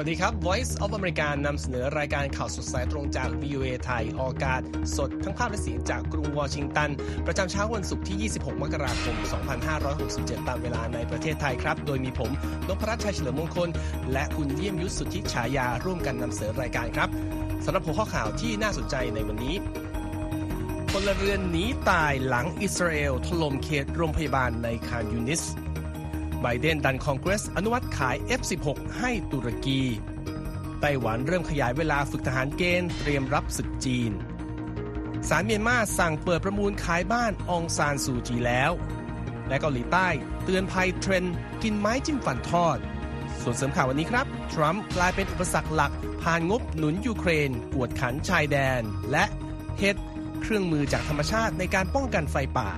สวัสดีครับ Voice of America นำเสนอรายการข่าวสดสายตรงจาก VOA ไทยออกอากาศสดทั้งภาพและเสียงจากกรุงวอชิงตัน ประจำเช้าวันศุกร์ที่ 26 มกราคม 2567 ตามเวลาในประเทศไทยครับ โดยมีผมนพรัชชัยเฉลิมมงคล และคุณเยี่ยมยุทธสุทธิฉายาร่วมกันนำเสนอรายการครับสำหรับหัวข้อข่าวที่น่าสนใจในวันนี้พลเรือนหนีตายหลังอิสราเอลถล่มเขตโรงพยาบาลในคานยูนิส ไบเดนดันคองเกรส อนุมัติขาย F-16 ให้ตุรกี ไต้หวันเริ่มขยายเวลาฝึกทหารเกณฑ์เตรียมรับศึกจีน ศาลเมียนมาสั่งเปิดประมูลขายบ้านองซานซูจีแล้ว และเกาหลีใต้เตือนภัยเทรนด์กินไม้จิ้มฟันทอด ส่วนเสริมข่าววันนี้ครับ ทรัมป์กลายเป็นอุปสรรคหลัก ผ่านงบหนุนยูเครน กวดขันชายแดน และเห็ดเครื่องมือจากธรรมชาติในการป้องกันไฟป่า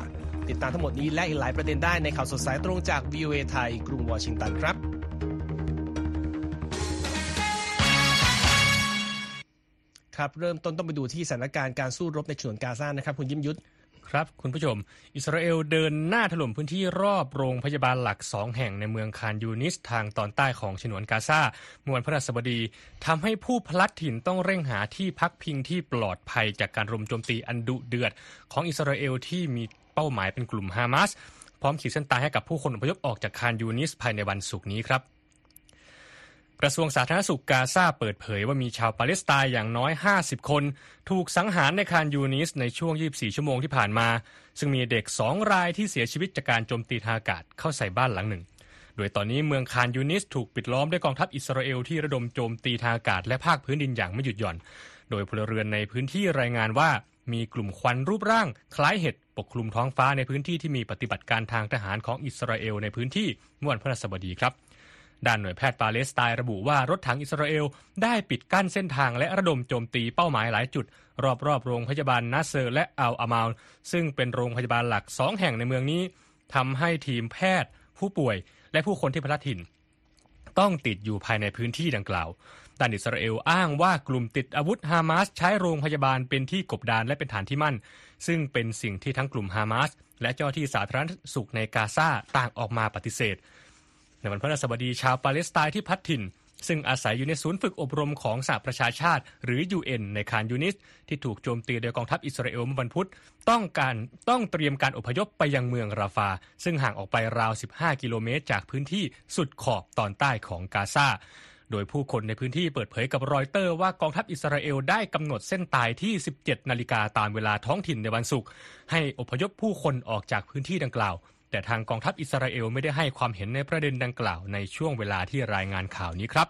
ติดตามทั้งหมดนี้และอีกหลายประเด็นได้ในข่าวสดสายตรงจาก VOA ไทย กรุงวอชิงตันครับครับเริ่มต้นต้องไปดูที่สถานการณ์การสู้รบในฉนวนกาซานะครับ คุณยิ้มยุทธครับ คุณผู้ชม อิสราเอลเดินหน้าถล่มพื้นที่รอบโรงพยาบาลหลักสองแห่งในเมืองคานยูนิสทางตอนใต้ของฉนวนกาซาเมื่อวันพฤหัสบดีทำให้ผู้พลัดถิ่นต้องเร่งหาที่พักพิงที่ปลอดภัยจากการรุมโจมตีอันดุเดือด ของอิสราเอลที่มี เป้าหมายเป็นกลุ่มฮามาสพร้อมขีดเส้นตายให้กับผู้คนอพยพออกจากคานยูนิสภายในวันศุกร์นี้ครับ กระทรวงสาธารณสุขกาซาเปิดเผยว่ามีชาวปาเลสไตน์อย่างน้อย 50 คน ถูกสังหารในคานยูนิสในช่วง 24 ชั่วโมงที่ผ่านมา ซึ่งมีเด็ก 2 รายที่เสียชีวิตจากการโจมตีทางอากาศเข้าใส่บ้านหลังหนึ่ง โดยตอนนี้เมืองคานยูนิสถูกปิดล้อมด้วยกองทัพอิสราเอลที่ระดมโจมตีทางอากาศและภาคพื้นดินอย่างไม่หยุดหย่อน โดยพลเรือนในพื้นที่รายงานว่า มีกลุ่มควันรูปร่าง คล้ายเห็ดปกคลุมท้องฟ้าในพื้นที่ที่มีปฏิบัติการทางทหารของอิสราเอลในพื้นที่เมื่อวันพฤหัสบดีครับด้านหน่วยแพทย์ปาเลสไตน์ระบุว่ารถถังอิสราเอลได้ปิดกั้นเส้นทางและระดมโจมตีเป้าหมายหลายจุด รอบๆโรงพยาบาลนาเซอร์และอัลอามาลซึ่งเป็นโรงพยาบาลหลักสองแห่งในเมืองนี้ทำให้ทีมแพทย์ ผู้ป่วย และผู้คนที่พลัดถิ่น ต้องติดอยู่ภายในพื้นที่ดังกล่าว ด้านอิสราเอลอ้างว่ากลุ่มติดอาวุธฮามาสใช้โรงพยาบาลเป็นที่กบดานและเป็นฐานที่มั่น ซึ่งเป็นสิ่งที่ทั้งกลุ่มฮามาสและเจ้าที่สาธารณสุขในกาซาต่างออกมาปฏิเสธ ในวันพฤหัสบดีชาวปาเลสไตน์ที่พัดถิ่น ซึ่งอาศัยอยู่ในศูนย์ฝึกอบรมของสหประชาชาติหรือ UN ในคานยูนิส ที่ถูกโจมตีโดยกองทัพอิสราเอลเมื่อวันพุธต้องการต้องเตรียมการอพยพไปยังเมืองราฟา ซึ่งห่างออกไปราว 15 กิโลเมตรจากพื้นที่สุดขอบตอนใต้ของกาซา โดยผู้คนในพื้นที่เปิดเผยกับรอยเตอร์ว่ากองทัพอิสราเอลได้กำหนดเส้นตายที่ 17 นาฬิกาตามเวลาท้องถิ่นในวันศุกร์ให้อพยพผู้คนออกจากพื้นที่ดังกล่าว แต่ทางกองทัพอิสราเอลไม่ได้ให้ความเห็นในประเด็นดังกล่าวในช่วงเวลาที่รายงานข่าวนี้ครับ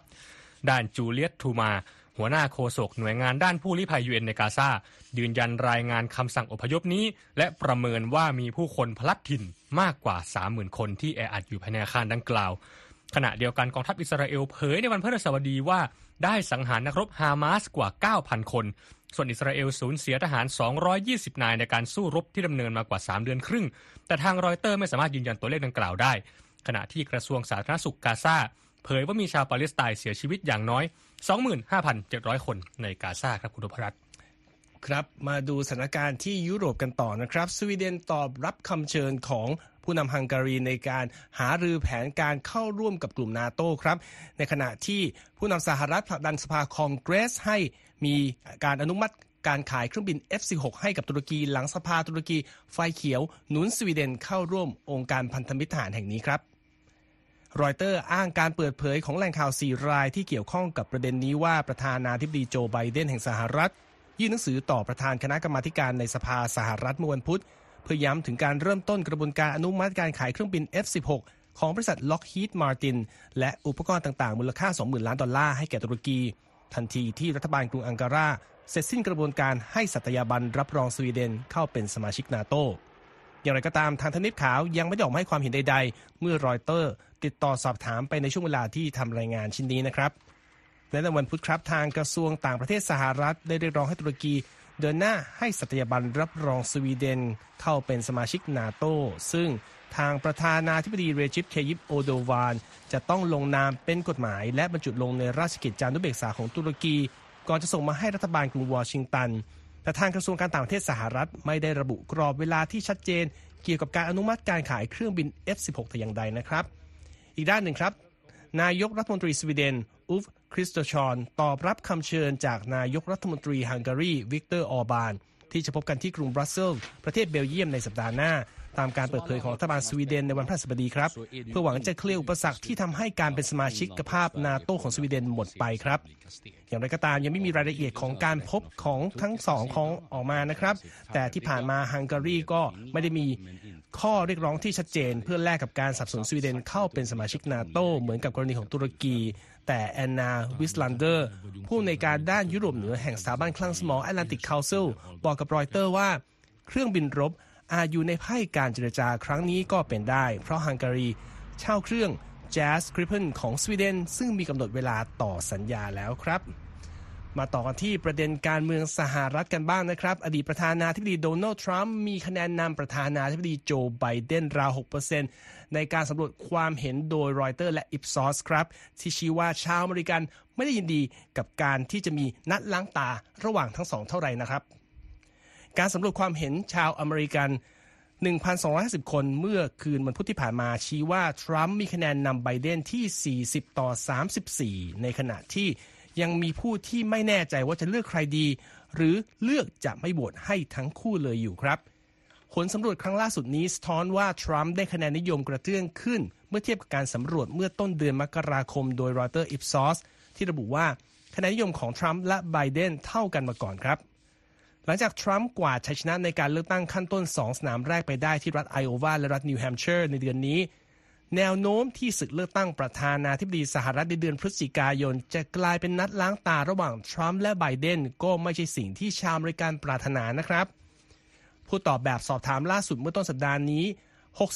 ด้านจูเลียตทูมาหัวหน้าโฆษกหน่วยงานด้านผู้ลี้ภัยยูเอ็นในกาซายืนยันรายงานคำสั่งอพยพนี้ และประเมินว่ามีผู้คนพลัดถิ่นมากกว่า 30,000 คนที่แออัดอยู่ภายในอาคารดังกล่าว ขณะเดียวกันกองทัพอิสราเอลเผยในวันพฤหัสบดีว่าได้สังหารนักรบฮามาสกว่า 9,000 คน ส่วนอิสราเอลสูญเสียทหาร 220 นายในการสู้รบที่ดำเนินมากว่า 3 เดือนครึ่ง แต่ทางรอยเตอร์ไม่สามารถยืนยันตัวเลขดังกล่าวได้ ขณะที่กระทรวงสาธารณสุขกาซาเผยว่ามีชาวปาเลสไตน์เสียชีวิตอย่างน้อย 25,700 คนในกาซาครับคุณภรัตครับมาดูสถานการณ์ที่ยุโรปกันต่อนะครับ สวีเดนตอบรับคำเชิญของ ผู้นำฮังการีในการหารือแผนการเข้าร่วมกับกลุ่มนาโต้ครับ ในขณะที่ผู้นำสหรัฐผลักดันสภาคองเกรสให้มีการอนุมัติการขายเครื่องบิน F-16 ให้กับตุรกีหลังสภาตุรกีไฟเขียวหนุนสวีเดนเข้าร่วมองค์การพันธมิตรทหารแห่งนี้ครับรอยเตอร์อ้างการเปิดเผยของแหล่งข่าวสี่รายที่เกี่ยวข้องกับประเด็นนี้ว่าประธานาธิบดีโจไบเดนแห่งสหรัฐ ยื่นหนังสือต่อประธานคณะกรรมาการในสภาสหรัฐเมื่อวันพุธ เพื่อย้ำถึงการเริ่มต้นกระบวนการอนุมัติการขายเครื่องบิน F-16 ของบริษัท Lockheed Martin และอุปกรณ์ต่างๆ มูลค่า 20,000 ล้านดอลลาร์ให้แก่ตุรกี ทันทีที่รัฐบาลกรุงอังการาเสร็จสิ้นกระบวนการให้สัตยาบันรับรองสวีเดนเข้าเป็นสมาชิกนาโตอย่างไรก็ตามทางทนิปขาวยังไม่ได้ออกมาให้ความเห็นใด ๆ เมื่อรอยเตอร์ ติดต่อสอบถามไปในช่วงเวลาที่ทำรายงานชิ้นนี้นะครับในวันพุธครับทางกระทรวงต่างประเทศสหรัฐได้เรียกร้องให้ตุรกี เดินหน้าให้สัตยาบันรับรองสวีเดนเข้าเป็นสมาชิกนาโตซึ่งทางประธานาธิบดีเรจิปเคยิป โอโดวาน จะต้องลงนามเป็นกฎหมาย และบรรจุลงในราชกิจจานุเบกษาของตุรกี ก่อนจะส่งมาให้รัฐบาลกรุงวอชิงตัน แต่ทางกระทรวงการต่างประเทศสหรัฐไม่ได้ระบุกรอบเวลาที่ชัดเจน เกี่ยวกับการอนุมัติการขายเครื่องบิน F-16 แต่อย่างใดนะครับ อีกด้านหนึ่งครับ นายกรัฐมนตรีสวีเดนอูล์ฟ คริสเตอร์สันตอบรับคำเชิญจากนายกรัฐมนตรีฮังการีวิกเตอร์ออบานที่จะพบกันที่กรุงบรัสเซลส์ประเทศเบลเยียมในสัปดาห์หน้า ตามการเปิดเผยของรัฐบาลสวีเดนในวันพฤหัสบดีครับ เพื่อหวังจะเคลียร์อุปสรรคที่ทำให้การเป็นสมาชิกภาพนาโตของสวีเดนหมดไปครับ อย่างไรก็ตามยังไม่มีรายละเอียดของการพบของทั้งสองของออกมานะครับ แต่ที่ผ่านมาฮังการีก็ไม่ได้มีข้อเรียกร้องที่ชัดเจน เพื่อแลกกับการสนับสนุนสวีเดนเข้าเป็นสมาชิกนาโตเหมือนกับกรณีของตุรกีแต่แอนนาวิสลันเดอร์ ผู้อำนวยการด้านยุโรปเหนือแห่งสถาบันคลังสมอง Atlantic Council บอกกับรอยเตอร์ว่า เครื่องบินรบอาจอยู่ในไพ่การเจรจาครั้งนี้ก็เป็นได้ เพราะฮังการีเช่าเครื่อง JAS Gripen ของสวีเดน ซึ่งมีกำหนดเวลาต่อสัญญาแล้วครับ มาต่อกันที่ประเด็นการเมืองสหรัฐกันบ้างนะครับ อดีตประธานาธิบดีโดนัลด์ทรัมป์มีคะแนนนำประธานาธิบดีโจไบเดนราว 6% ในการสำรวจความเห็นโดยรอยเตอร์และอิปซอสครับ ที่ชี้ว่าชาวอเมริกันไม่ได้ยินดีกับการที่จะมีนัดล้างตาระหว่างทั้งสองเท่าไหร่นะครับ การสำรวจความเห็นชาวอเมริกัน1,250 คนเมื่อคืนวันพุธที่ผ่านมาชี้ว่า ทรัมป์มีคะแนนนำไบเดนที่ 40 ต่อ 34 ในขณะที่ยังมีผู้ที่ไม่แน่ใจว่าจะเลือกใครดี หรือเลือกจะไม่โหวตให้ทั้งคู่เลยอยู่ครับ ผลสำรวจครั้งล่าสุดนี้สะท้อนว่า ทรัมป์ได้คะแนนนิยมกระเตื้องขึ้น เมื่อเทียบกับการสำรวจเมื่อต้นเดือนมกราคมโดยรอยเตอร์อิปซอสที่ระบุว่าคะแนนนิยมของทรัมป์และไบเดนเท่ากันมาก่อนครับ หลังจากทรัมป์กวาดชัยชนะในการเลือกตั้งขั้นต้น 2 สนามแรกไปได้ที่รัฐไอโอวาและรัฐนิวแฮมป์เชอร์ในเดือนนี้ แนวโน้มที่ศึกเลือกตั้งประธานาธิบดีสหรัฐในเดือนพฤศจิกายน จะกลายเป็นนัดล้างตาระหว่างทรัมป์และไบเดนก็ไม่ใช่สิ่งที่ชาวอเมริกันปรารถนานะครับ ผู้ตอบแบบสอบถามล่าสุดเมื่อต้นสัปดาห์นี้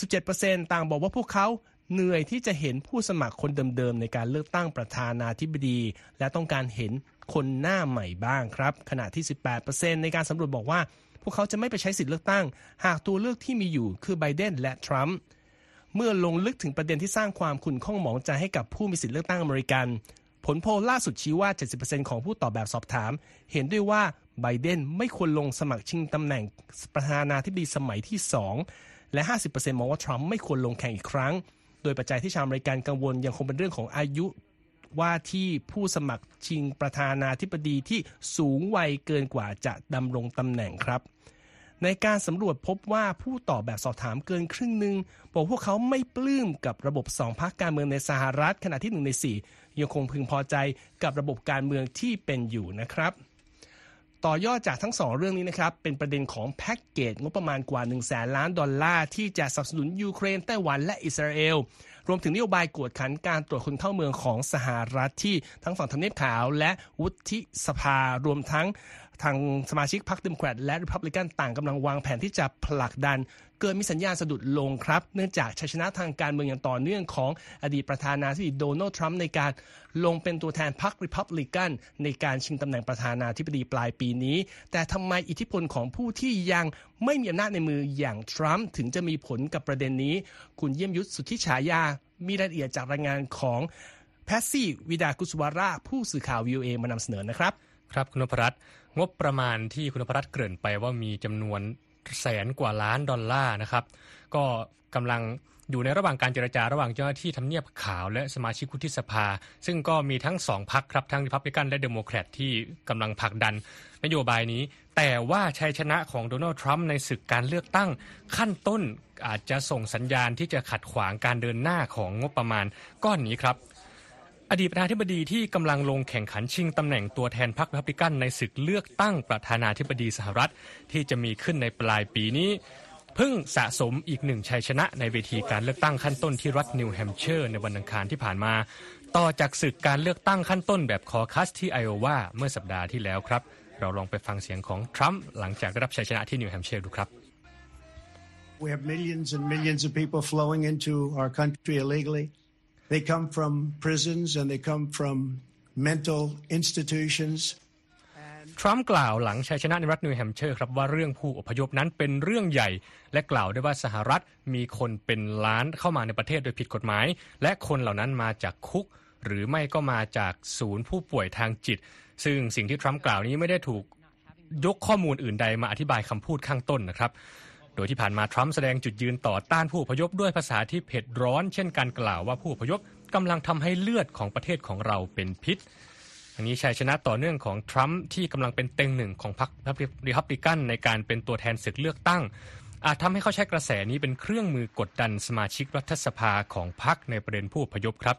67%ต่างบอกว่าพวกเขาเหนื่อยที่จะเห็นผู้สมัครคนเดิมๆ ในการเลือกตั้งประธานาธิบดี และต้องการเห็นคนหน้าใหม่บ้างครับ ขณะที่ 18%ในการสำรวจบอกว่า พวกเขาจะไม่ไปใช้สิทธิเลือกตั้ง หากตัวเลือกที่มีอยู่คือไบเดนและทรัมป์เมื่อลงลึกถึงประเด็นที่สร้างความขุ่นข้องหมองใจให้กับผู้มีสิทธิเลือกตั้งอเมริกัน ผลโพลล่าสุดชี้ว่า 70%ของผู้ตอบแบบสอบถาม เห็นด้วยว่าไบเดนไม่ควรลงสมัครชิงตำแหน่งประธานาธิบดีสมัยที่ 2 และ 50%มองว่าทรัมป์ไม่ควรลงแข่งอีกครั้ง โดยปัจจัยที่ชาวอเมริกันกังวลยังคงเป็นเรื่องของอายุว่าที่ผู้สมัครชิงประธานาธิบดีที่สูงวัยเกินกว่าจะดำรงตำแหน่งครับ ในการสำรวจพบว่าผู้ตอบแบบสอบถามเกินครึ่งหนึ่งบอกพวกเขาไม่ปลื้มกับระบบสองพรรคการเมืองในสหรัฐขณะที่หนึ่งในสี่ ยังคงพึงพอใจกับระบบการเมืองที่เป็นอยู่นะครับ ต่อยอดจากทั้งสองเรื่องนี้นะครับ เป็นประเด็นของแพ็กเกจงบประมาณกว่าหนึ่งแสนล้านดอลลาร์ที่จะสนับสนุนยูเครนไต้หวันและอิสราเอลรวมถึงนโยบายกวดขันการตรวจคนเข้าเมืองของสหรัฐที่ทั้งฝั่งทำเนียบขาวและวุฒิสภารวมทั้ง ทางสมาชิกพรรคเดมแครตและริพับลิกันต่างกำลังวางแผนที่จะผลักดัน เกิดมีสัญญาณสะดุดลงครับ เนื่องจากชัยชนะทางการเมืองอย่างต่อเนื่องของอดีตประธานาธิบดีโดนัลด์ทรัมป์ในการลงเป็นตัวแทนพรรคริพับลิกันในการชิงตำแหน่งประธานาธิบดีปลายปีนี้ แต่ทำไมอิทธิพลของผู้ที่ยังไม่มีอำนาจในมืออย่างทรัมป์ถึงจะมีผลกับประเด็นนี้ คุณเยี่ยมยุทธสุทธิฉายา มีรายละเอียดจากรายงานของแพทซี วิดากุสวาราผู้สื่อข่าว VOA มานำเสนอนะครับ ครับคุณนพรัตน์ งบประมาณที่คุณพรัตน์เกริ่นไปว่ามีจำนวนแสนกว่าล้านดอลลาร์นะครับ ก็กำลังอยู่ในระหว่างการเจรจาระหว่างเจ้าหน้าที่ทำเนียบขาวและสมาชิกวุฒิสภา ซึ่งก็มีทั้งสองพรรคครับทั้งรีพับลิกันและเดโมแครตที่กำลังผลักดันนโยบายนี้ แต่ว่าชัยชนะของโดนัลด์ทรัมป์ในศึกการเลือกตั้ง ขั้นต้นอาจจะส่งสัญญาณที่จะขัดขวางการเดินหน้าของงบประมาณก้อนนี้ครับ อดีตประธานาธิบดีที่กำลังลงแข่งขันชิงตำแหน่งตัวแทนพรรครีพับลิกันในศึกเลือกตั้งประธานาธิบดีสหรัฐ ที่จะมีขึ้นในปลายปีนี้เพิ่งสะสมอีกหนึ่งชัยชนะในเวทีการเลือกตั้งขั้นต้นที่รัฐนิวแฮมป์เชอร์ในวันอังคารที่ผ่านมา ต่อจากศึกการเลือกตั้งขั้นต้นแบบคอคัสที่ไอโอวาเมื่อสัปดาห์ที่แล้วครับ เราลองไปฟังเสียงของทรัมป์หลังจากได้รับชัยชนะที่นิวแฮมป์เชอร์ดูครับ We have millions and millions of people flowing into our country illegally. They come from prisons and they come from mental institutions. ทรัมป์กล่าวหลังชัยชนะในรัฐนิวแฮมป์เชอร์ครับว่าเรื่องผู้อพยพนั้นเป็นเรื่องใหญ่ และกล่าวได้ว่าสหรัฐมีคนเป็นล้านเข้ามาในประเทศโดยผิดกฎหมาย และคนเหล่านั้นมาจากคุก หรือไม่ก็มาจากศูนย์ผู้ป่วยทางจิต ซึ่งสิ่งที่ทรัมป์กล่าวนี้ไม่ได้ถูกยกข้อมูลอื่นใดมาอธิบายคำพูดข้างต้นนะครับ โดยที่ผ่านมาทรัมป์แสดงจุดยืนต่อต้านผู้พยพด้วยภาษาที่เผ็ดร้อน เช่นการกล่าวว่าผู้พยพกำลังทำให้เลือดของประเทศของเราเป็นพิษอันนี้ชัยชนะต่อเนื่องของทรัมป์ที่กำลังเป็นเต็งหนึ่งของพรรครีพับลิกันในการเป็นตัวแทนศึกเลือกตั้ง อาจทำให้เขาใช้กระแสนี้เป็นเครื่องมือกดดันสมาชิกรัฐสภาของพรรคในประเด็นผู้พยพครับ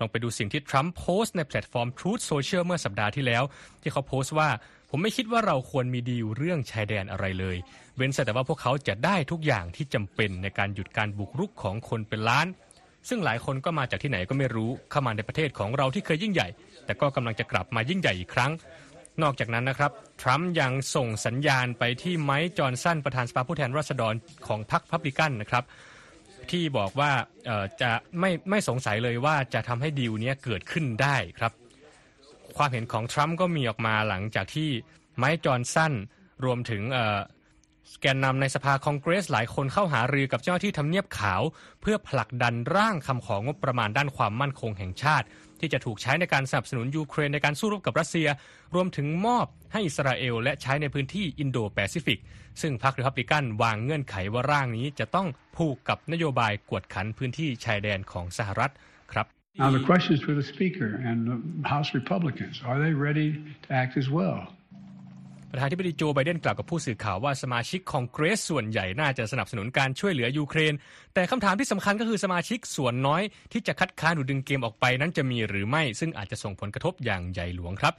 ลองไปดูสิ่งที่ทรัมป์โพสต์ในแพลตฟอร์ม Truth Social เมื่อสัปดาห์ที่แล้ว ที่เขาโพสต์ว่า ผมไม่คิดว่าเราควรมีดีลเรื่องชายแดนอะไรเลย เว้นแต่ว่าพวกเขาจะได้ทุกอย่างที่จำเป็นในการหยุดการบุกรุกของคนเป็นล้าน ซึ่งหลายคนก็มาจากที่ไหนก็ไม่รู้เข้ามาในประเทศของเราที่เคยยิ่งใหญ่ แต่ก็กำลังจะกลับมายิ่งใหญ่อีกครั้ง นอกจากนั้นนะครับทรัมป์ยังส่งสัญญาณไปที่ไมค์จอห์นสันประธานสภาผู้แทนราษฎรของพรรครีพับลิกันนะครับที่บอกว่าจะไม่ไม่สงสัยเลยว่าจะทำให้ดีลนี้เกิดขึ้นได้ครับ ความเห็นของทรัมป์ก็มีออกมาหลังจากที่ไมค์จอห์นสันรวมถึงแกนนำในสภาคองเกรสหลายคนเข้าหารือกับเจ้าหน้าที่ทำเนียบขาว เพื่อผลักดันร่างคำของงบประมาณด้านความมั่นคงแห่งชาติ ที่จะถูกใช้ในการสนับสนุนยูเครนในการสู้รบกับรัสเซีย รวมถึงมอบให้อิสราเอล และใช้ในพื้นที่อินโดแปซิฟิก ซึ่งพรรครีพับลิกันวางเงื่อนไขว่าร่างนี้จะต้องผูกกับนโยบายกวดขันพื้นที่ชายแดนของสหรัฐครับ Now the question is for the Speaker and the House Republicans. Are they ready to act as well? ประธานธิบดีโจไบเดนกล่าวกับผู้สื่อข่าวว่าสมาชิกคองเกรสส่วนใหญ่น่าจะสนับสนุนการช่วยเหลือยูเครน แต่คำถามที่สำคัญก็คือสมาชิกส่วนน้อยที่จะคัดค้านหรือดึงเกมออกไปนั้นจะมีหรือไม่ ซึ่งอาจจะส่งผลกระทบอย่างใหญ่หลวงครับ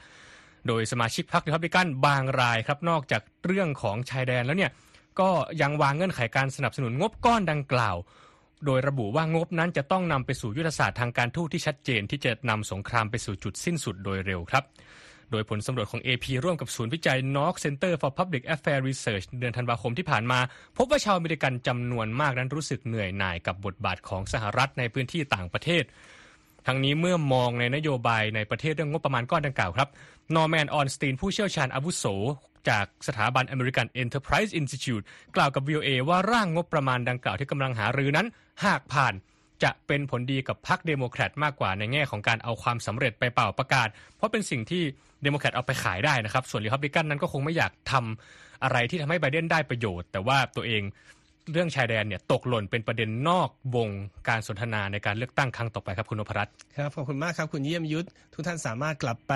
โดยสมาชิกพรรครีพับลิกันบางรายครับนอกจากเรื่องของชายแดนแล้วเนี่ยก็ยังวางเงื่อนไขการสนับสนุนงบก้อนดังกล่าว โดยระบุว่างบนั้นจะต้องนำไปสู่ยุทธศาสตร์ทางการทูตที่ชัดเจน ที่จะนำสงครามไปสู่จุดสิ้นสุดโดยเร็วครับ โดยผลสำรวจของ AP ร่วมกับศูนย์วิจัย Knox Center for Public Affairs Research เดือนธันวาคมที่ผ่านมา พบว่าชาวอเมริกันจำนวนมากนั้นรู้สึกเหนื่อยหน่ายกับบทบาทของสหรัฐในพื้นที่ต่างประเทศทั้งนี้เมื่อมองในนโยบายในประเทศเรื่องงบประมาณก้อนดังกล่าวครับ นอร์แมน ออนสตีน ผู้เชี่ยวชาญอาวุโส จากสถาบัน American Enterprise Institute กล่าวกับ VOA ว่าร่างงบประมาณดังกล่าวที่กำลังหารือนั้น หากผ่านจะเป็นผลดีกับพรรคเดโมแครตมากกว่าในแง่ของการเอาความสำเร็จไปป่าวประกาศ เพราะเป็นสิ่งที่เดโมแครตเอาไปขายได้นะครับ ส่วนรีพับลิกันนั้นก็คงไม่อยากทำอะไรที่ทำให้ไบเดนได้ประโยชน์ แต่ว่าตัวเองเรื่องชายแดนเนี่ยตกหล่นเป็นประเด็นนอกวงการสนทนาในการเลือกตั้งครั้งต่อไปครับคุณนพรัตน์ครับขอบคุณมากครับคุณเยี่ยมยุทธทุกท่านสามารถกลับไป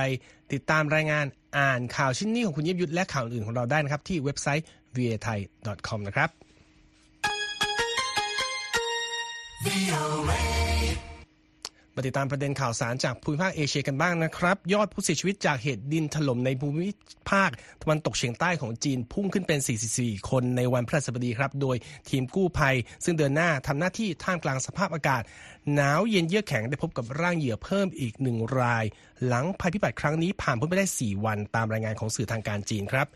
ติดตามรายงานอ่านข่าวชิ้นนี้ของคุณเยี่ยมยุทธและข่าวอื่นของเราได้นะครับที่เว็บไซต์ v a t h a i c o m นะครับ มาติดตามประเด็นข่าวสารจากภูมิภาคเอเชียกันบ้างนะครับ ยอดผู้เสียชีวิตจากเหตุดินถล่มในภูมิภาคตะวันตกเฉียงใต้ของจีนพุ่งขึ้นเป็น 44 คนในวันพฤหัสบดีครับ โดยทีมกู้ภัย ซึ่งเดินหน้าทำหน้าที่ท่ามกลางสภาพอากาศ หนาวเย็นเยือกแข็งได้พบกับร่างเหยื่อเพิ่มอีกหนึ่งราย หลังภัยพิบัติครั้งนี้ผ่านพ้นไปได้ 4 วันตามรายงานของสื่อทางการจีนครับ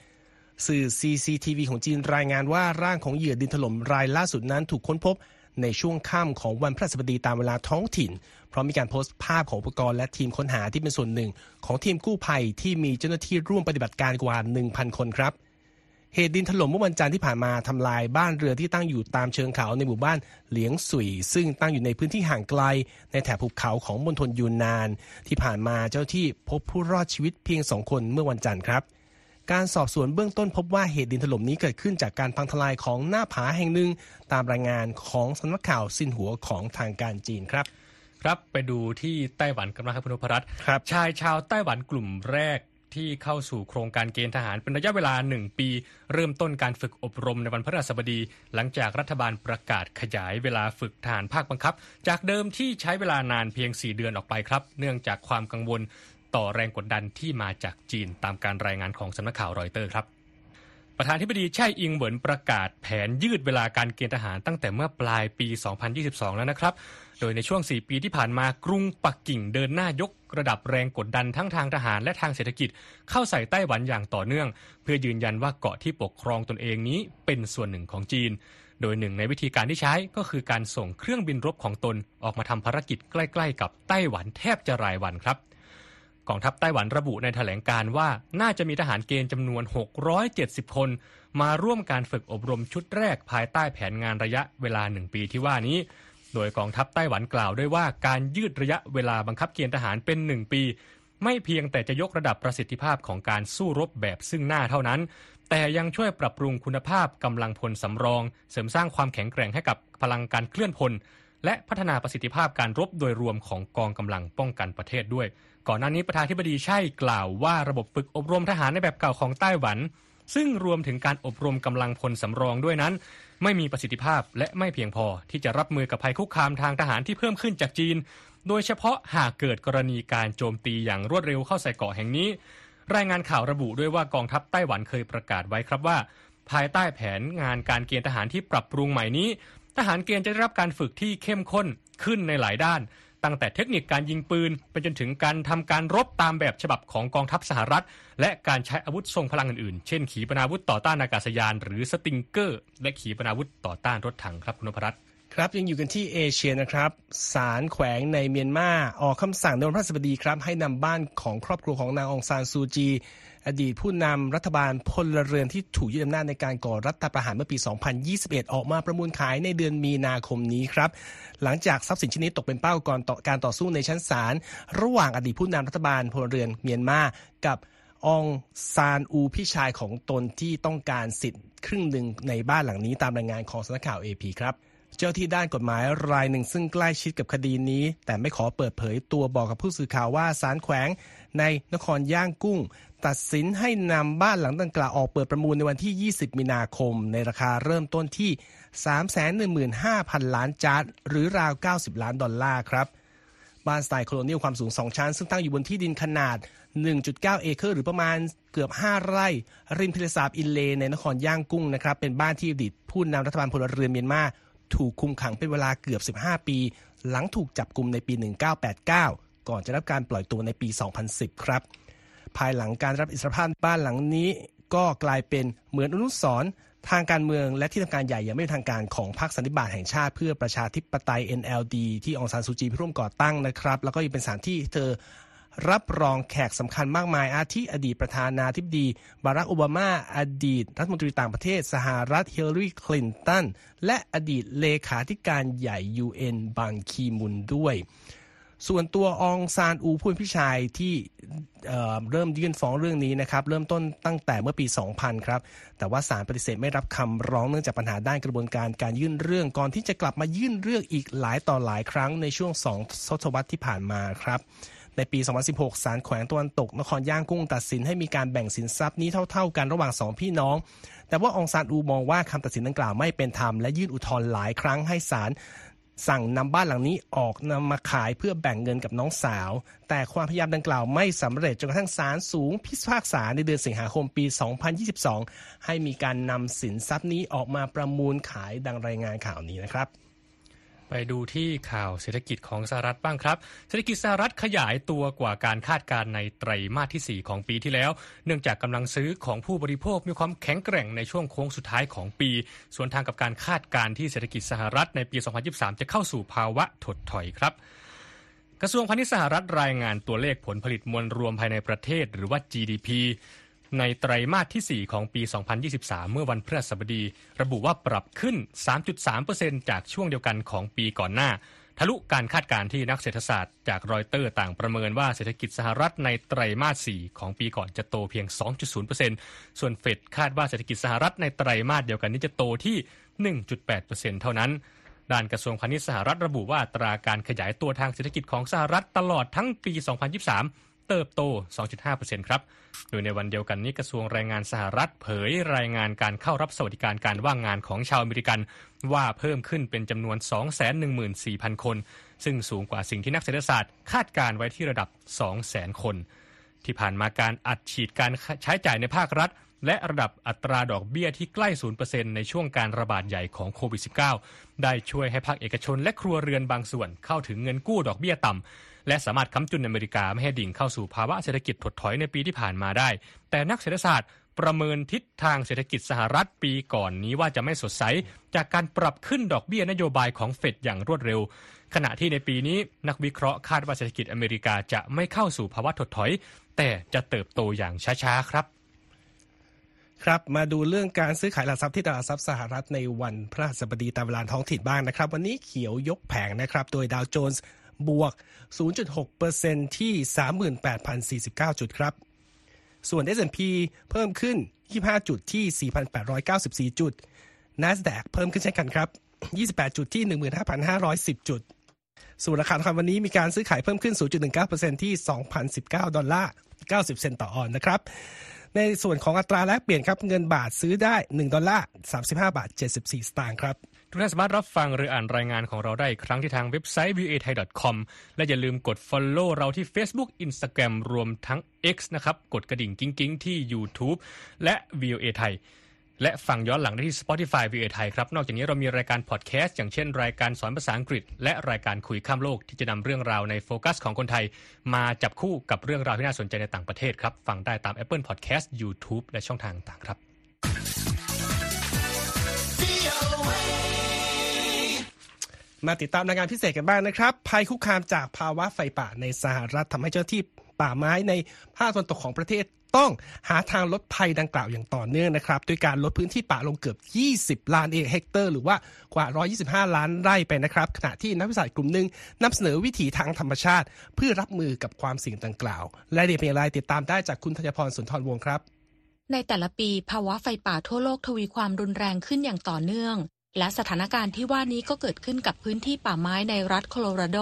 สื่อ CCTV ของจีนรายงานว่าร่างของเหยื่อดินถล่มรายล่าสุดนั้นถูกค้นพบ ในช่วงค่ำของวันพฤหัสบดีตามเวลาท้องถิ่น เพราะมีการโพสต์ภาพของอุปกรณ์และทีมค้นหาที่เป็นส่วนหนึ่ง ของทีมกู้ภัยที่มีเจ้าหน้าที่ร่วมปฏิบัติการกว่า 1,000 คนครับเหตุดินถล่มเมื่อวันจันทร์ที่ผ่านมาทำลายบ้านเรือที่ตั้งอยู่ตามเชิงเขาในหมู่บ้านเหลียงสุย ซึ่งตั้งอยู่ในพื้นที่ห่างไกล ในแถบภูเขาของมณฑลยูนนาน ที่ผ่านมาเจ้าที่พบผู้รอดชีวิตเพียงสองคนเมื่อวันจันทร์ครับ การสอบสวนเบื้องต้นพบว่าเหตุดินถล่มนี้เกิดขึ้นจากการพังทลายของหน้าผาแห่งหนึ่ง ตามรายงานของสำนักข่าวซินหัวของทางการจีนครับ ครับไปดูที่ไต้หวันกันนะครับคุณพรัตน์ครับชายชาวไต้หวันกลุ่มแรกที่เข้าสู่โครงการเกณฑ์ทหารเป็นระยะเวลา 1 ปี เริ่มต้นการฝึกอบรมในวันพฤหัสบดี หลังจากรัฐบาลประกาศขยายเวลาฝึกทหารภาคบังคับ จากเดิมที่ใช้เวลานานเพียง 4 เดือนออกไปครับ เนื่องจากความกังวล ต่อแรงกดดันที่มาจากจีนตามการรายงานของสำนักข่าวรอยเตอร์ครับ ประธานธิบดีไช่อิงเหวินประกาศแผนยืดเวลาการเกณฑ์ทหารตั้งแต่เมื่อปลายปี 2022 แล้วนะครับ โดยในช่วง 4 ปีที่ผ่านมากรุงปักกิ่งเดินหน้ายกระดับแรงกดดันทั้งทางทหารและทางเศรษฐกิจเข้าใส่ไต้หวันอย่างต่อเนื่อง เพื่อยืนยันว่าเกาะที่ปกครองตนเองนี้เป็นส่วนหนึ่งของจีน โดยหนึ่งในวิธีการที่ใช้ก็คือการส่งเครื่องบินรบของตนออกมาทำภารกิจใกล้ ๆ กับไต้หวันแทบจะรายวันครับ กองทัพไต้หวันระบุในแถลงการว่าน่าจะมีทหารเกณฑ์จำนวน 670 คน มาร่วมการฝึกอบรมชุดแรกภายใต้แผนงานระยะเวลาหนึ่งปีที่ว่านี้ โดยกองทัพไต้หวันกล่าวด้วยว่าการยืดระยะเวลาบังคับเกณฑ์ทหารเป็นหนึ่งปี ไม่เพียงแต่จะยกระดับประสิทธิภาพของการสู้รบแบบซึ่งหน้าเท่านั้น แต่ยังช่วยปรับปรุงคุณภาพกำลังพลสำรอง เสริมสร้างความแข็งแกร่งให้กับพลังการเคลื่อนพลและพัฒนาประสิทธิภาพการรบโดยรวมของกองกำลังป้องกันประเทศด้วย ก่อนหน้านี้ประธานธิบดีใช่กล่าวว่าระบบฝึกอบรมทหารในแบบเก่าของไต้หวัน ซึ่งรวมถึงการอบรมกำลังพลสำรองด้วยนั้น ไม่มีประสิทธิภาพและไม่เพียงพอที่จะรับมือกับภัยคุกคามทางทหารที่เพิ่มขึ้นจากจีน โดยเฉพาะหากเกิดกรณีการโจมตีอย่างรวดเร็วเข้าใส่เกาะแห่งนี้ รายงานข่าวระบุด้วยว่ากองทัพไต้หวันเคยประกาศไว้ครับว่า ภายใต้แผนงานการเกณฑ์ทหารที่ปรับปรุงใหม่นี้ ทหารเกณฑ์จะได้รับการฝึกที่เข้มข้นขึ้นในหลายด้าน ตั้งแต่เทคนิคการยิงปืนไปจนถึงการทำการรบตามแบบฉบับของกองทัพสหรัฐ และการใช้อาวุธทรงพลังอื่นๆ เช่น ขีปนาวุธต่อต้านอากาศยาน หรือสติงเกอร์ และขีปนาวุธต่อต้านรถถังครับคุณนพรัตน์ครับยังอยู่กันที่เอเชียนะครับศาลแขวงในเมียนมาออกคำสั่งในวันพฤหัสบดีครับให้นำบ้านของครอบครัวของนางองซานซูจี อดีตผู้นำรัฐบาลพลเรือนที่ถูกยึดอำนาจในการก่อรัฐประหารเมื่อปี 2021 ออกมาประมูลขายในเดือนมีนาคมนี้ครับ หลังจากทรัพย์สินชิ้นนี้ตกเป็นเป้าก่อนต่อการต่อสู้ในชั้นศาลระหว่างอดีตผู้นำรัฐบาลพลเรือนเมียนมากับองซานอูพี่ชายของตนที่ต้องการสิทธิ์ครึ่งหนึ่งในบ้านหลังนี้ตามรายงานของสำนักข่าว AP ครับเจ้าหน้าที่ด้านกฎหมายรายหนึ่งซึ่งใกล้ชิดกับคดีนี้ แต่ไม่ขอเปิดเผยตัวบอกกับผู้สื่อข่าวว่าศาลแขวงในนครย่างกุ้ง ตัดสินให้นำบ้านหลังดังกล่าวออกเปิดประมูลในวันที่ 20 มีนาคม ในราคาเริ่มต้นที่ 315,000 ล้านจ๊าตหรือราว 90 ล้านดอลลาร์ครับ บ้านสไตล์โคโลเนียลความสูง 2 ชั้น ซึ่งตั้งอยู่บนที่ดินขนาด 1.9 เอเคอร์ หรือประมาณเกือบ 5 ไร่ ริมทะเลสาบอินเลในนครย่างกุ้งนะครับเป็นบ้านที่อดีตผู้นำรัฐบาลพลเรือนเมียนมาถูกคุมขังเป็นเวลาเกือบ 15 ปี หลังถูกจับกลุ่มในปี 1989 ก่อนจะรับการปล่อยตัวในปี 2010 ครับ ภายหลังการรับอิสรภาพบ้านหลังนี้ ก็กลายเป็นเหมือนอนุสรณ์ทางการเมืองและที่ทำการใหญ่ย่างไม่เป็นทางการของพรรคสันนิบาตแห่งชาติเพื่อประชาธิปไตย NLD ที่องซานซูจีร่วมก่อตั้งนะครับ แล้วก็ยังเป็นสถานที่เธอรับรองแขกสำคัญมากมาย อาทิอดีตประธานาธิบดี บารักโอบามา อดีต รัฐมนตรีต่างประเทศ สหรัฐเฮเลอรีคลินตัน และอดีตเลขาธิการใหญ่ UN บังคีมุนด้วย ส่วนตัวองซานอูผู้นพี่ชายที่เริ่มยื่นฟ้องเรื่องนี้นะครับเริ่มต้นตั้งแต่เมื่อปี 2000 ครับ แต่ว่าศาลปฏิเสธไม่รับคำร้องเนื่องจากปัญหาด้านกระบวนการการยื่นเรื่องก่อนที่จะกลับมายื่นเรื่องอีกหลายต่อหลายครั้งในช่วงสองทศวรรษที่ผ่านมาครับในปี 2016 ศาลแขวงตะวันตก นครย่างกุ้งตัดสินให้มีการแบ่งสินทรัพย์นี้เท่า ๆ กันระหว่างสองพี่น้อง แต่ว่าองซานอูมองว่าคำตัดสินดังกล่าวไม่เป็นธรรมและยื่นอุทธรณ์หลายครั้งให้ศาล สั่งนำบ้านหลังนี้ออกนำมาขายเพื่อแบ่งเงินกับน้องสาว แต่ความพยายามดังกล่าวไม่สำเร็จจนกระทั่งศาลสูงพิพากษาในเดือนสิงหาคมปี 2022 ให้มีการนำสินทรัพย์นี้ออกมาประมูลขายดังรายงานข่าวนี้นะครับ ไปดูที่ข่าวเศรษฐกิจของสหรัฐบ้างครับ เศรษฐกิจสหรัฐขยายตัวกว่าการคาดการณ์ในไตรมาสที่ 4 ของปีที่แล้ว เนื่องจากกำลังซื้อของผู้บริโภคมีความแข็งแกร่งในช่วงโค้งสุดท้ายของปี ส่วนทางกับการคาดการณ์ที่เศรษฐกิจสหรัฐในปี 2023 จะเข้าสู่ภาวะถดถอยครับกระทรวงพาณิชย์สหรัฐรายงานตัวเลขผลผลิตมวลรวมภายในประเทศหรือว่า GDP ในไตรมาสที่ 4 ของปี 2023 เมื่อวันพฤหัสบดี ระบุว่าปรับขึ้น 3.3%จากช่วงเดียวกันของปีก่อนหน้า ทะลุการคาดการณ์ที่นักเศรษฐศาสตร์จากรอยเตอร์ต่างประเมินว่าเศรษฐกิจสหรัฐในไตรมาส 4 ของปีก่อนจะโตเพียง 2.0%ส่วนเฟดคาดว่าเศรษฐกิจสหรัฐในไตรมาสเดียวกันนี้จะโตที่ 1.8%เท่านั้นด้านกระทรวงพาณิชย์สหรัฐระบุว่าตราการขยายตัวทางเศรษฐกิจของสหรัฐตลอดทั้งปี 2023 เติบโต 2.5%ครับ โดยในวันเดียวกันนี้กระทรวงแรงงานสหรัฐเผยรายงานการเข้ารับสวัสดิการการว่างงานของชาวอเมริกัน ว่าเพิ่มขึ้นเป็นจำนวน 214,000 คน ซึ่งสูงกว่าสิ่งที่นักเศรษฐศาสตร์คาดการไว้ที่ระดับ 200,000 คน ที่ผ่านมาการอัดฉีดการใช้จ่ายในภาครัฐ และระดับอัตราดอกเบี้ยที่ใกล้ 0%ในช่วงการระบาดใหญ่ของโควิด -19 ได้ช่วยให้ภาคเอกชนและครัวเรือนบางส่วนเข้าถึงเงินกู้ดอกเบี้ยต่ำ และสามารถค้ำจุนอเมริกาไม่ให้ดิ่งเข้าสู่ภาวะเศรษฐกิจถดถอยในปีที่ผ่านมาได้ แต่นักเศรษฐศาสตร์ประเมินทิศทางเศรษฐกิจสหรัฐปีก่อนนี้ว่าจะไม่สดใส จากการปรับขึ้นดอกเบี้ยนโยบายของเฟดอย่างรวดเร็ว ขณะที่ในปีนี้นักวิเคราะห์คาดว่าเศรษฐกิจอเมริกาจะไม่เข้าสู่ภาวะถดถอย แต่จะเติบโตอย่างช้าๆครับครับมาดูเรื่องการซื้อขายหลักทรัพย์ที่ตลาดทรัพย์สหรัฐในวันพฤหัสบดีตามเวลาท้องถิ่นบ้างนะครับ วันนี้เขียวยกแผงนะครับ โดยดาวโจนส์ บวก 0.6%ที่ 38,049 จุดครับ ส่วน S&P เพิ่มขึ้น 25 จุดที่ 4,894 จุด NASDAQ เพิ่มขึ้นเช่นกันครับ 28 จุดที่ 15,510 จุด ส่วนราคาทองคำวันนี้มีการซื้อขายเพิ่มขึ้น 0.19%ที่ 2,019 ดอลลาร์ 90 เซนต์ต่อออนนะครับในส่วนของอัตราแลกเปลี่ยนครับ เงินบาทซื้อได้ 1 ดอลลาร์ 35 บาท 74 สตางค์ครับ ทุกท่านสามารถรับฟังหรืออ่านรายงานของเราได้อีกครั้งที่ทางเว็บไซต์ voa thai com และอย่าลืมกด follow เราที่ Facebook Instagram รวมทั้ง X นะครับ กดกระดิ่งกิ้งๆ ที่ YouTube และ voa thai และฟังย้อนหลังได้ที่ Spotify VOA ไทยครับ นอกจากนี้เรามีรายการพอดแคสต์อย่างเช่นรายการสอนภาษาอังกฤษ และรายการคุยข้ามโลกที่จะนำเรื่องราวในโฟกัสของคนไทย มาจับคู่กับเรื่องราวที่น่าสนใจในต่างประเทศครับ ฟังได้ตาม Apple Podcast YouTube และช่องทางต่างครับ มาติดตามรายงานพิเศษกันบ้างนะครับภัยคุกคามจากภาวะไฟป่าในสหรัฐทำให้เจ้าที่ป่าไม้ในภาคตะวันตกของประเทศต้องหาทางลดภัยดังกล่าวอย่างต่อเนื่องนะครับด้วยการลดพื้นที่ป่าลงเกือบ 20 ล้านเฮกเตอร์ หรือว่ากว่า 125 ล้านไร่ไปนะครับ ขณะที่นักวิจัยกลุ่มหนึ่งนำเสนอวิถีทางธรรมชาติ เพื่อรับมือกับความเสี่ยงดังกล่าว และเรียเป็นอะไรติดตามได้จากคุณธัญพรสุนทรวงศ์ครับ ในแต่ละปีภาวะไฟป่าทั่วโลกทวีความรุนแรงขึ้นอย่างต่อเนื่อง และสถานการณ์ที่ว่านี้ก็เกิดขึ้นกับพื้นที่ป่าไม้ในรัฐโคโลราโด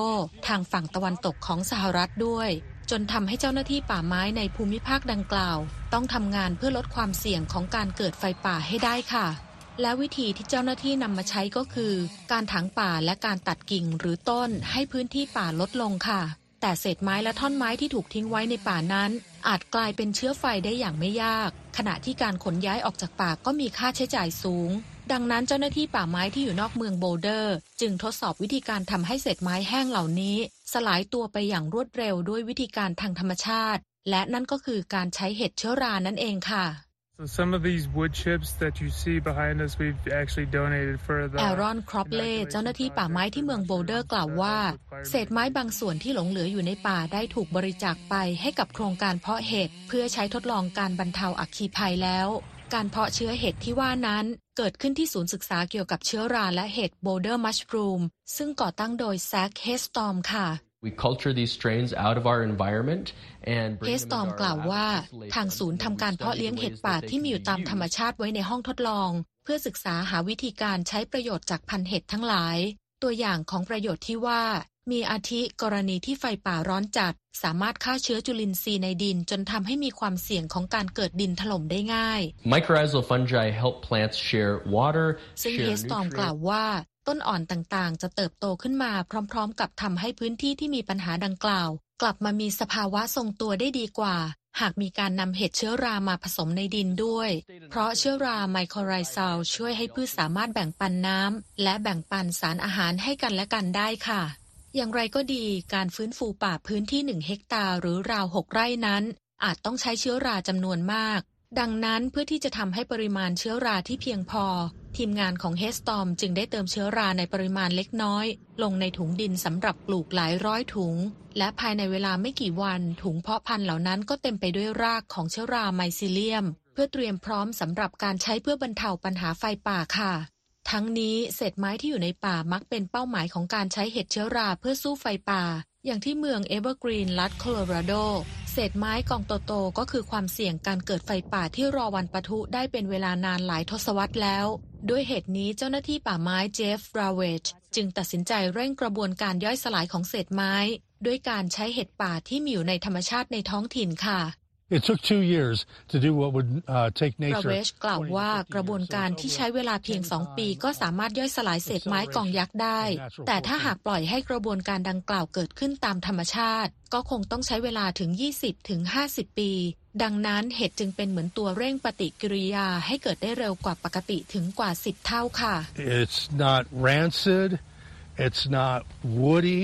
ทางฝั่งตะวันตกของสหรัฐด้วย จนทำให้เจ้าหน้าที่ป่าไม้ในภูมิภาคดังกล่าว ต้องทำงานเพื่อลดความเสี่ยงของการเกิดไฟป่าให้ได้ค่ะ และวิธีที่เจ้าหน้าที่นำมาใช้ก็คือ การถางป่าและการตัดกิ่งหรือต้นให้พื้นที่ป่าลดลงค่ะ แต่เศษไม้และท่อนไม้ที่ถูกทิ้งไว้ในป่านั้น อาจกลายเป็นเชื้อไฟได้อย่างไม่ยาก ขณะที่การขนย้ายออกจากป่าก็มีค่าใช้จ่ายสูงดังนั้นเจ้าหน้าที่ป่าไม้ที่อยู่นอกเมืองโบลเดอร์ จึงทดสอบวิธีการทำให้เศษไม้แห้งเหล่านี้ สลายตัวไปอย่างรวดเร็วด้วยวิธีการทางธรรมชาติ และนั่นก็คือการใช้เห็ดเชื้อรานั่นเองค่ะ So some of these wood chips that you see behind us, we've actually donated for the. แอรอนครอปเล่เจ้าหน้าที่ป่าไม้ที่เมืองโบลเดอร์กล่าวว่า เศษไม้บางส่วนที่หลงเหลืออยู่ในป่าได้ถูกบริจาคไปให้กับโครงการเพาะเห็ดเพื่อใช้ทดลองการบรรเทาอัคคีภัยแล้ว การเพาะเชื้อเห็ดที่ว่านั้น เกิดขึ้นที่ศูนย์ศึกษาเกี่ยวกับเชื้อราและเห็ดโบลเดอร์มัชรูมซึ่งก่อตั้งโดยแซคเฮสตอมค่ะ We culture these strains out of our environment and bring them into our lab installation เฮสตอมกล่าวว่า ทางศูนย์ทำการเพาะเลี้ยงเห็ดป่าที่มีอยู่ตามธรรมชาติไว้ในห้องทดลอง เพื่อศึกษาหาวิธีการใช้ประโยชน์จากพันธุ์เห็ดทั้งหลาย ตัวอย่างของประโยชน์ที่ว่า มีอาทิกรณีที่ไฟป่าร้อนจัด สามารถฆ่าเชื้อจุลินทรีย์ในดิน จนทำให้มีความเสี่ยงของการเกิดดินถล่มได้ง่าย Mycorrhizal fungi help plants share water, ซึ่ง share เฮสตอม nutrients. กล่าวว่าต้นอ่อนต่างๆ จะเติบโตขึ้นมาพร้อม ๆ กับทำให้พื้นที่ที่มีปัญหาดังกล่าว กลับมามีสภาวะทรงตัวได้ดีกว่า หากมีการนำเห็ดเชื้อรามาผสมในดินด้วย เพราะเชื้อราไมโครไรซัลช่วยให้พืชสามารถแบ่งปันน้ำและแบ่งปันสารอาหารให้กันและกันได้ค่ะ อย่างไรก็ดีการฟื้นฟูป่าพื้นที่หนึ่งเฮกตาร์หรือราวหกไร่นั้น อาจต้องใช้เชื้อราจำนวนมาก ดังนั้นเพื่อที่จะทำให้ปริมาณเชื้อราที่เพียงพอ ทีมงานของเฮสตอมจึงได้เติมเชื้อราในปริมาณเล็กน้อย ลงในถุงดินสำหรับปลูกหลายร้อยถุง และภายในเวลาไม่กี่วัน ถุงเพาะพันธุ์เหล่านั้นก็เต็มไปด้วยรากของเชื้อราไมซิเลียม เพื่อเตรียมพร้อมสำหรับการใช้เพื่อบรรเทาปัญหาไฟป่าค่ะ ทั้งนี้เศษไม้ที่อยู่ในป่ามักเป็นเป้าหมายของการใช้เห็ดเชื้อราเพื่อสู้ไฟป่า อย่างที่เมืองเอเวอร์กรีนรัฐโคโลราโด เศษไม้กองโตๆก็คือความเสี่ยงการเกิดไฟป่าที่รอวันปะทุได้เป็นเวลานานหลายทศวรรษแล้ว ด้วยเหตุนี้เจ้าหน้าที่ป่าไม้เจฟราเวจจึงตัดสินใจเร่งกระบวนการย่อยสลายของเศษไม้ ด้วยการใช้เห็ดป่าที่มีอยู่ในธรรมชาติในท้องถิ่นค่ะ It took two years to do what would uh, take รา nature. เวชกล่าวว่า20 to 50กระบวนการ years. So ที่ it's ใช้เวลาเพียง over 2ปีก็สามารถย่อยสลายเศษไม้กองยักษ์ได้ แต่ถ้าหากปล่อยให้กระบวนการดังกล่าวเกิดขึ้นตามธรรมชาติ ก็คงต้องใช้เวลาถึง 20ถึง50 ปี ดังนั้นเห็ดจึงเป็นเหมือนตัวเร่งปฏิกิริยาให้เกิดได้เร็วกว่าปกติถึงกว่า 10 เท่าค่ะ It's not rancid. It's not woody.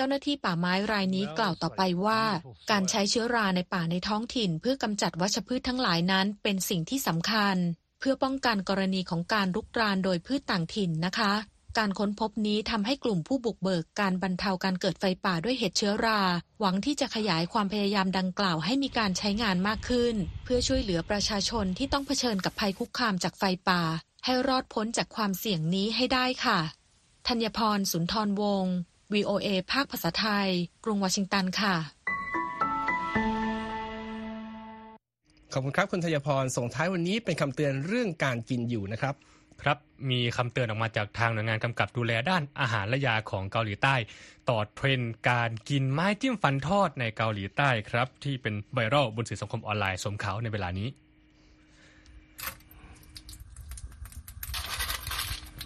เจ้าหน้าที่ป่าไม้รายนี้กล่าวต่อไปว่า การใช้เชื้อราในป่าในท้องถิ่น เพื่อกำจัดวัชพืชทั้งหลายนั้นเป็นสิ่งที่สำคัญ เพื่อป้องกันกรณีของการรุกรานโดยพืชต่างถิ่นนะคะ การค้นพบนี้ทำให้กลุ่มผู้บุกเบิกการบรรเทาการเกิดไฟป่าด้วยเห็ดเชื้อรา หวังที่จะขยายความพยายามดังกล่าวให้มีการใช้งานมากขึ้น เพื่อช่วยเหลือประชาชนที่ต้องเผชิญกับภัยคุกคามจากไฟป่า ให้รอดพ้นจากความเสี่ยงนี้ให้ได้ค่ะธัญพรสุนทรวงศ์ VOA ภาคภาษาไทย กรุงวอชิงตันค่ะ ขอบคุณครับคุณธัญพร ส่งท้ายวันนี้เป็นคำเตือนเรื่องการกินอยู่นะครับ ครับ มีคำเตือนออกมาจากทางหน่วยงานกำกับดูแลด้านอาหารและยาของเกาหลีใต้ ต่อเทรนด์การกินไม้จิ้มฟันทอดในเกาหลีใต้ครับ ที่เป็นไวรัลบนสื่อสังคมออนไลน์สมเขาในเวลานี้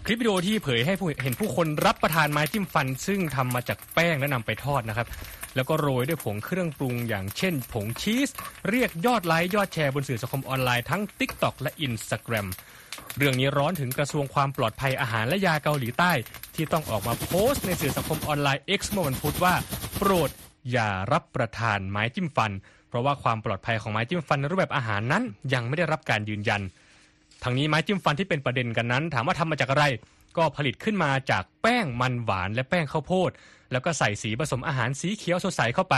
คลิปวิดีโอที่เผยให้ผู้เห็นผู้คนรับประทานไม้จิ้มฟัน ซึ่งทำมาจากแป้งและนำไปทอดนะครับ แล้วก็โรยด้วยผงเครื่องปรุงอย่างเช่น ผงชีส เรียกยอดไลค์ยอดแชร์บนสื่อสังคมออนไลน์ทั้ง TikTok และ Instagram เรื่องนี้ร้อนถึงกระทรวงความปลอดภัยอาหารและยาเกาหลีใต้ ที่ต้องออกมาโพสต์ในสื่อสังคมออนไลน์ X เมื่อวันพุธว่า โปรดอย่ารับประทานไม้จิ้มฟัน เพราะว่าความปลอดภัยของไม้จิ้มฟันในรูปแบบอาหารนั้นยังไม่ได้รับการยืนยัน ทางนี้ไม้จิ้มฟันที่เป็นประเด็นกันนั้น ถามว่าทำมาจากอะไร ก็ผลิตขึ้นมาจากแป้งมันหวานและแป้งข้าวโพด แล้วก็ใส่สีผสมอาหารสีเขียวสดใสเข้าไป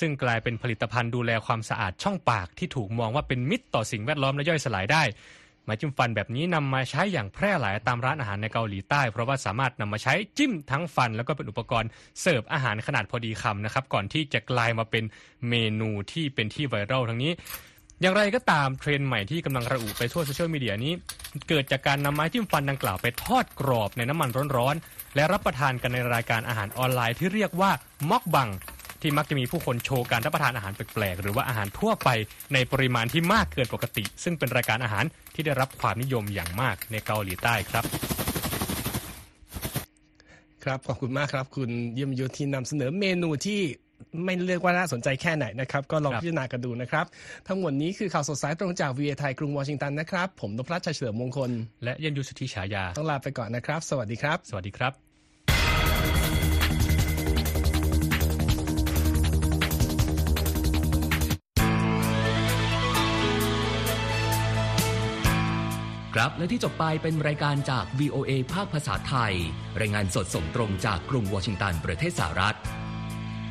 ซึ่งกลายเป็นผลิตภัณฑ์ดูแลความสะอาดช่องปากที่ถูกมองว่าเป็นมิตรต่อสิ่งแวดล้อมและย่อยสลายได้ไม้จิ้มฟันแบบนี้นำมาใช้อย่างแพร่หลายตามร้านอาหารในเกาหลีใต้ เพราะว่าสามารถนำมาใช้จิ้มทั้งฟัน แล้วก็เป็นอุปกรณ์เสิร์ฟอาหารขนาดพอดีคำนะครับก่อนที่จะกลายมาเป็นเมนูที่เป็นที่ไวรัลทั้งนี้ อย่างไรก็ตามเทรนด์ใหม่ที่กำลังระอุไปทั่วโซเชียลมีเดียนี้ เกิดจากการนำไม้จิ้มฟันดังกล่าวไปทอดกรอบในน้ำมันร้อนๆ และรับประทานกันในรายการอาหารออนไลน์ที่เรียกว่าม็อกบัง ที่มักจะมีผู้คนโชว์การรับประทานอาหารแปลกๆ หรือว่าอาหารทั่วไปในปริมาณที่มากเกินปกติ ซึ่งเป็นรายการอาหารที่ได้รับความนิยมอย่างมากในเกาหลีใต้ครับครับขอบคุณมากครับ คุณเยี่ยมยุทธที่นำเสนอเมนูที่ ไม่เรียกว่าน่าสนใจแค่ไหนนะครับ ก็ลองครับพิจารณากันดูนะครับ ทั้งหมดนี้คือข่าวสดสายตรงจากวีไทยกรุงวอชิงตันนะครับ ผมนพรัชชัยเฉลิมมงคล และเยันยุทธสุทธิฉายา ต้องลาไปก่อนนะครับ สวัสดีครับ สวัสดีครับครับและที่จบไปเป็นรายการจาก VOA ภาคภาษาไทย รายงานสดส่งตรงจากกรุงวอชิงตันประเทศสหรัฐ